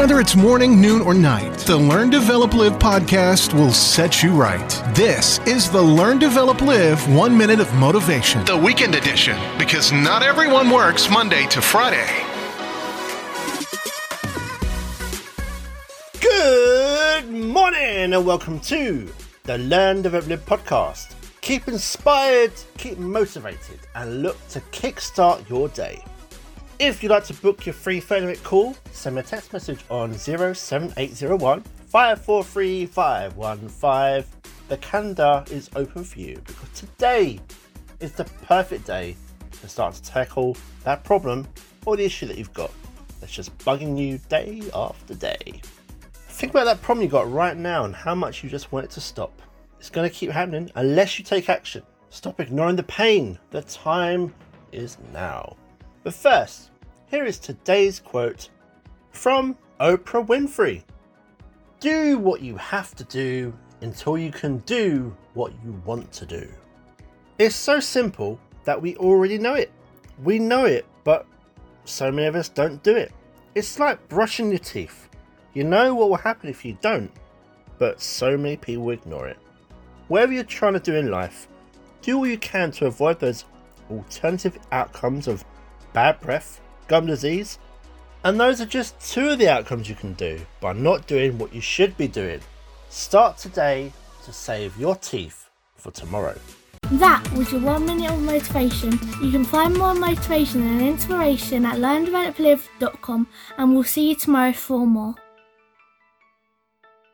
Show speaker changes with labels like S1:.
S1: Whether it's morning, noon, or night, the Learn, Develop, Live podcast will set you right. This is the Learn, Develop, Live One Minute of Motivation, the weekend edition, because not everyone works Monday to Friday.
S2: Good morning and welcome to the Learn Develop Live podcast. Keep inspired, keep motivated, and look to kickstart your day. If you'd like to book your free 30 minute call, send me a text message on 07801 543 515. The calendar is open for you because today is the perfect day to start to tackle that problem or the issue that you've got that's just bugging you day after day. Think about that problem you got right now and how much you just want it to stop. It's going to keep happening unless you take action. Stop ignoring the pain. The time is now. But first, here is today's quote from Oprah Winfrey Do what you have to do until you can do what you want to do. It's so simple that we already know it. We know it, but so many of us don't do it. It's like brushing your teeth. You know what will happen if you don't, but so many people ignore it. Whatever you're trying to do in life, do all you can to avoid those alternative outcomes of bad breath, gum disease, and those are just two of the outcomes you can do by not doing what you should be doing. Start today to save your teeth for tomorrow.
S3: That was your one minute of motivation. You can find more motivation and inspiration at learndeveloplive.com and we'll see you tomorrow for more.